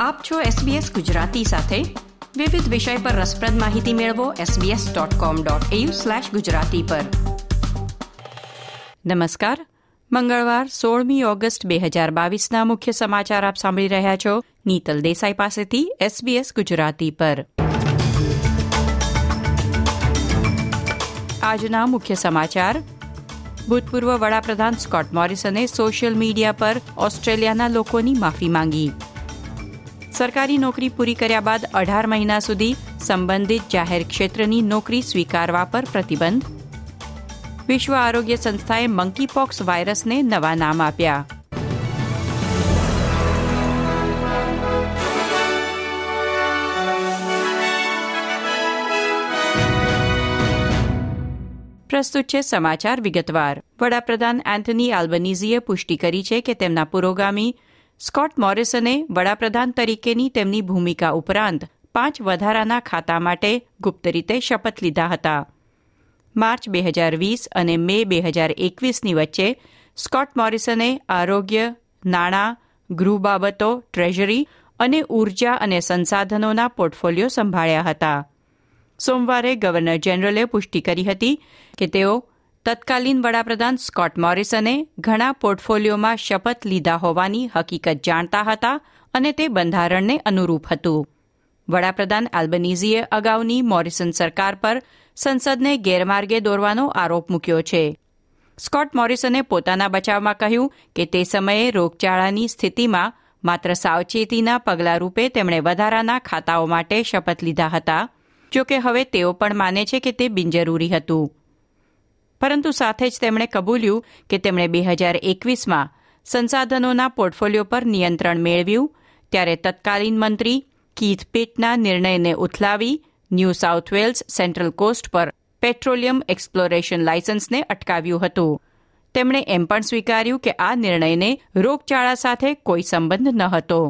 આપ છો SBS ગુજરાતી સાથે. વિવિધ વિષય પર રસપ્રદ માહિતી મેળવો sbs.com.au/gujarati પર. નમસ્કાર. મંગળવાર, સોળમી ઓગસ્ટ બે હજાર બાવીસના મુખ્ય સમાચાર આપ સાંભળી રહ્યા છો નીતલ દેસાઈ પાસેથી SBS ગુજરાતી પર. આજના મુખ્ય સમાચાર. ભૂતપૂર્વ વડાપ્રધાન સ્કોટ મોરિસને સોશિયલ મીડિયા પર ઓસ્ટ્રેલિયાના લોકોની માફી માંગી. સરકારી નોકરી પૂરી કર્યા બાદ અઢાર મહિના સુધી સંબંધિત જાહેર ક્ષેત્રની નોકરી સ્વીકારવા પર પ્રતિબંધ. વિશ્વ આરોગ્ય સંસ્થાએ મંકીપોક્સ વાયરસને નવા નામ આપ્યા. પ્રસ્તુત છે સમાચાર વિગતવાર. વડાપ્રધાન એન્થની આલ્બનીઝીએ પુષ્ટિ કરી છે કે તેમના પુરોગામી સ્કોટ મોરિસને વડાપ્રધાન તરીકેની તેમની ભૂમિકા ઉપરાંત પાંચ વધારાના ખાતા માટે ગુપ્ત રીતે શપથ લીધા હતા. માર્ચ બે હજાર વીસ અને મે બે હજાર એકવીસની વચ્ચે સ્કોટ મોરિસને આરોગ્ય, નાણાં, ગૃહ બાબતો, ટ્રેઝરી અને ઊર્જા અને સંસાધનોના પોર્ટફોલિયો સંભાળ્યા હતા. સોમવારે ગવર્નર જનરલે પુષ્ટિ કરી હતી કે તેઓ તત્કાલીન વડાપ્રધાન સ્કોટ મોરિસને ઘણા પોર્ટફોલિયોમાં શપથ લીધા હોવાની હકીકત જાણતા હતા અને તે બંધારણને અનુરૂપ હતું. વડાપ્રધાન આલ્બનીઝીએ અગાઉની મોરિસન સરકાર પર સંસદને ગેરમાર્ગે દોરવાનો આરોપ મૂક્યો છે. સ્કોટ મોરિસને પોતાના બચાવમાં કહ્યું કે તે સમયે રોગચાળાની સ્થિતિમાં માત્ર સાવચેતીના પગલા રૂપે તેમણે વધારાના ખાતાઓ માટે શપથ લીધા હતા. જોકે હવે તેઓ પણ માને છે કે તે બિનજરૂરી હતું. પરંતુ સાથે જ તેમણે કબૂલ્યું કે તેમણે બે હજાર એકવીસમાં સંસાધનોના પોર્ટફોલિયો પર નિયંત્રણ મેળવ્યું, ત્યારે તત્કાલીન મંત્રી કીથ પીટના નિર્ણયને ઉથલાવી New South Wales Central Coast પર પેટ્રોલિયમ એક્સપ્લોરેશન લાયસન્સને અટકાવ્યું હતું. તેમણે એમ પણ સ્વીકાર્યું કે આ નિર્ણયને રોગચાળા સાથે કોઈ સંબંધ ન હતો.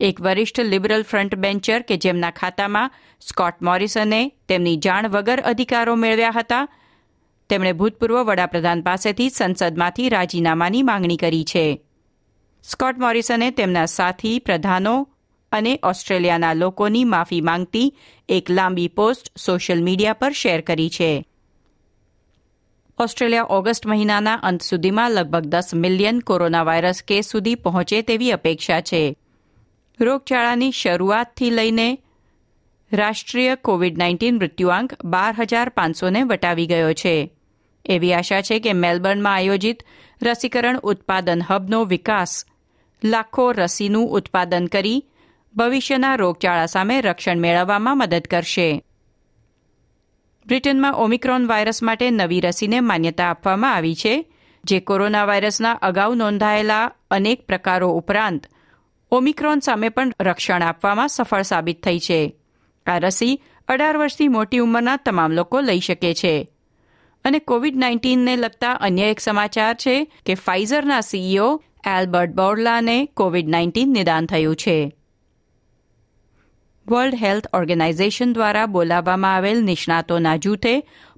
એક વરિષ્ઠ લિબરલ ફ્રન્ટ બેન્ચર કે જેમના ખાતામાં સ્કોટ મોરિસને તેમની જાણ વગર અધિકારો મેળવ્યા હતા તેમણે ભૂતપૂર્વ વડાપ્રધાન પાસેથી સંસદમાંથી રાજીનામાની માંગણી કરી છે. સ્કોટ મોરિસને તેમના સાથી, પ્રધાનો અને ઓસ્ટ્રેલિયાના લોકોની માફી માંગતી એક લાંબી પોસ્ટ સોશિયલ મીડિયા પર શેર કરી છે. ઓસ્ટ્રેલિયા ઓગસ્ટ મહિનાના અંત સુધીમાં લગભગ દસ મિલિયન કોરોના વાયરસ કેસ સુધી પહોંચે તેવી અપેક્ષા છે. રોગચાળાની શરૂઆતથી લઈને રાષ્ટ્રીય કોવિડ નાઇન્ટીન મૃત્યુઆંક બાર હજાર પાંચસોને વટાવી ગયો છે. એવી આશા છે કે મેલબર્નમાં આયોજિત રસીકરણ ઉત્પાદન હબનો વિકાસ, લાખો રસીનું ઉત્પાદન કરી ભવિષ્યના રોગચાળા સામે રક્ષણ મેળવવામાં મદદ કરશે. બ્રિટનમાં ઓમિક્રોન વાયરસ માટે નવી રસીને માન્યતા આપવામાં આવી છે, જે કોરોના વાયરસના અગાઉ નોંધાયેલા અનેક પ્રકારો ઉપરાંત ઓમિક્રોન સામે પણ રક્ષણ આપવામાં સફળ સાબિત થઈ છે. આ રસી અઢાર વર્ષથી મોટી ઉંમરના તમામ લોકો લઈ શકે છે. અને કોવિડ નાઇન્ટીનને લગતા અન્ય એક સમાચાર છે કે ફાઇઝરના સીઈઓ એલ્બર્ટ બોર્લાને કોવિડ નાઇન્ટીન નિદાન થયું છે. વર્લ્ડ હેલ્થ ઓર્ગેનાઇઝેશન દ્વારા બોલાવવામાં આવેલ નિષ્ણાતોના જૂથે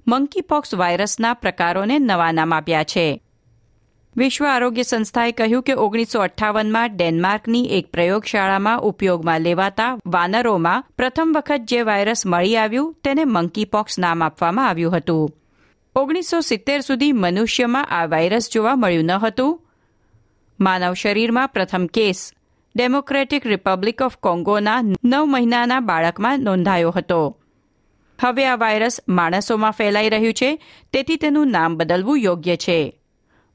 મંકીપોક્સ વાયરસના પ્રકારોને નવા નામ આપ્યા છે. વિશ્વ આરોગ્ય સંસ્થાએ કહ્યું કે ઓગણીસો અઠ્ઠાવનમાં ડેનમાર્કની એક પ્રયોગશાળામાં ઉપયોગમાં લેવાતા વાનરોમાં પ્રથમ વખત જે વાયરસ મળી આવ્યું તેને મંકીપોક્સ નામ આપવામાં આવ્યું હતું. ઓગણીસો સિત્તેર સુધી મનુષ્યમાં આ વાયરસ જોવા મળ્યું ન હતું. માનવ શરીરમાં પ્રથમ કેસ ડેમોક્રેટિક રિપબ્લિક ઓફ કોંગોના નવ મહિનાના બાળકમાં નોંધાયો હતો. હવે આ વાયરસ માણસોમાં ફેલાઈ રહ્યું છે, તેથી તેનું નામ બદલવું યોગ્ય છે.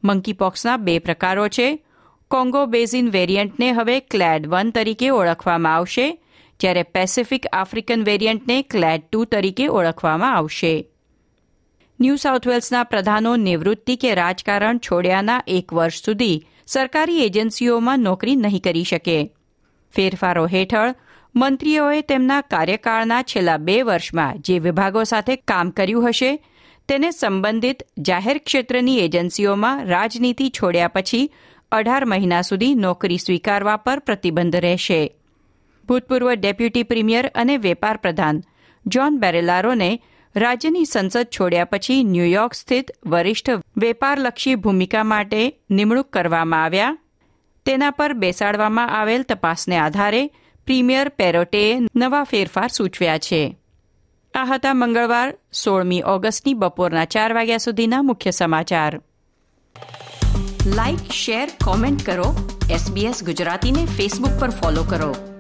મંકીપોક્સના બે પ્રકારો છે. કોંગો બેઝિન વેરિયન્ટને હવે ક્લેડ વન તરીકે ઓળખવામાં આવશે, જ્યારે પેસિફિક આફ્રિકન વેરિયન્ટને ક્લેડ ટુ તરીકે ઓળખવામાં આવશે. ન્યૂ સાઉથ વેલ્સના પ્રધાનો નિવૃત્તિ કે રાજકારણ છોડ્યાના એક વર્ષ સુધી સરકારી એજન્સીઓમાં નોકરી નહીં કરી શકે. ફેરફારો હેઠળ મંત્રીઓએ તેમના કાર્યકાળના છેલ્લા બે વર્ષમાં જે વિભાગો સાથે કામ કર્યું હશે, તેને સંબંધિત જાહેર ક્ષેત્રની એજન્સીઓમાં રાજનીતિ છોડ્યા પછી અઢાર મહિના સુધી નોકરી સ્વીકારવા પર પ્રતિબંધ રહેશે. ભૂતપૂર્વ ડેપ્યુટી પ્રીમિયર અને વેપાર પ્રધાન જ્હોન બેરેલારોને રાજ્યની સંસદ છોડ્યા પછી ન્યૂયોર્ક સ્થિત વરિષ્ઠ વેપારલક્ષી ભૂમિકા માટે નિમણૂક કરવામાં આવ્યા. તેના પર બેસાડવામાં આવેલ તપાસને આધારે પ્રીમિયર પેરોટેએ નવા ફેરફાર સૂચવ્યા છે. આ હતા મંગળવાર, સોળમી ઓગસ્ટની બપોરના ચાર વાગ્યા સુધીના મુખ્ય સમાચાર. લાઇક શેર કોમેન્ટ કરો. એસબીએસ ગુજરાતીને ફેસબુક પર ફોલો કરો.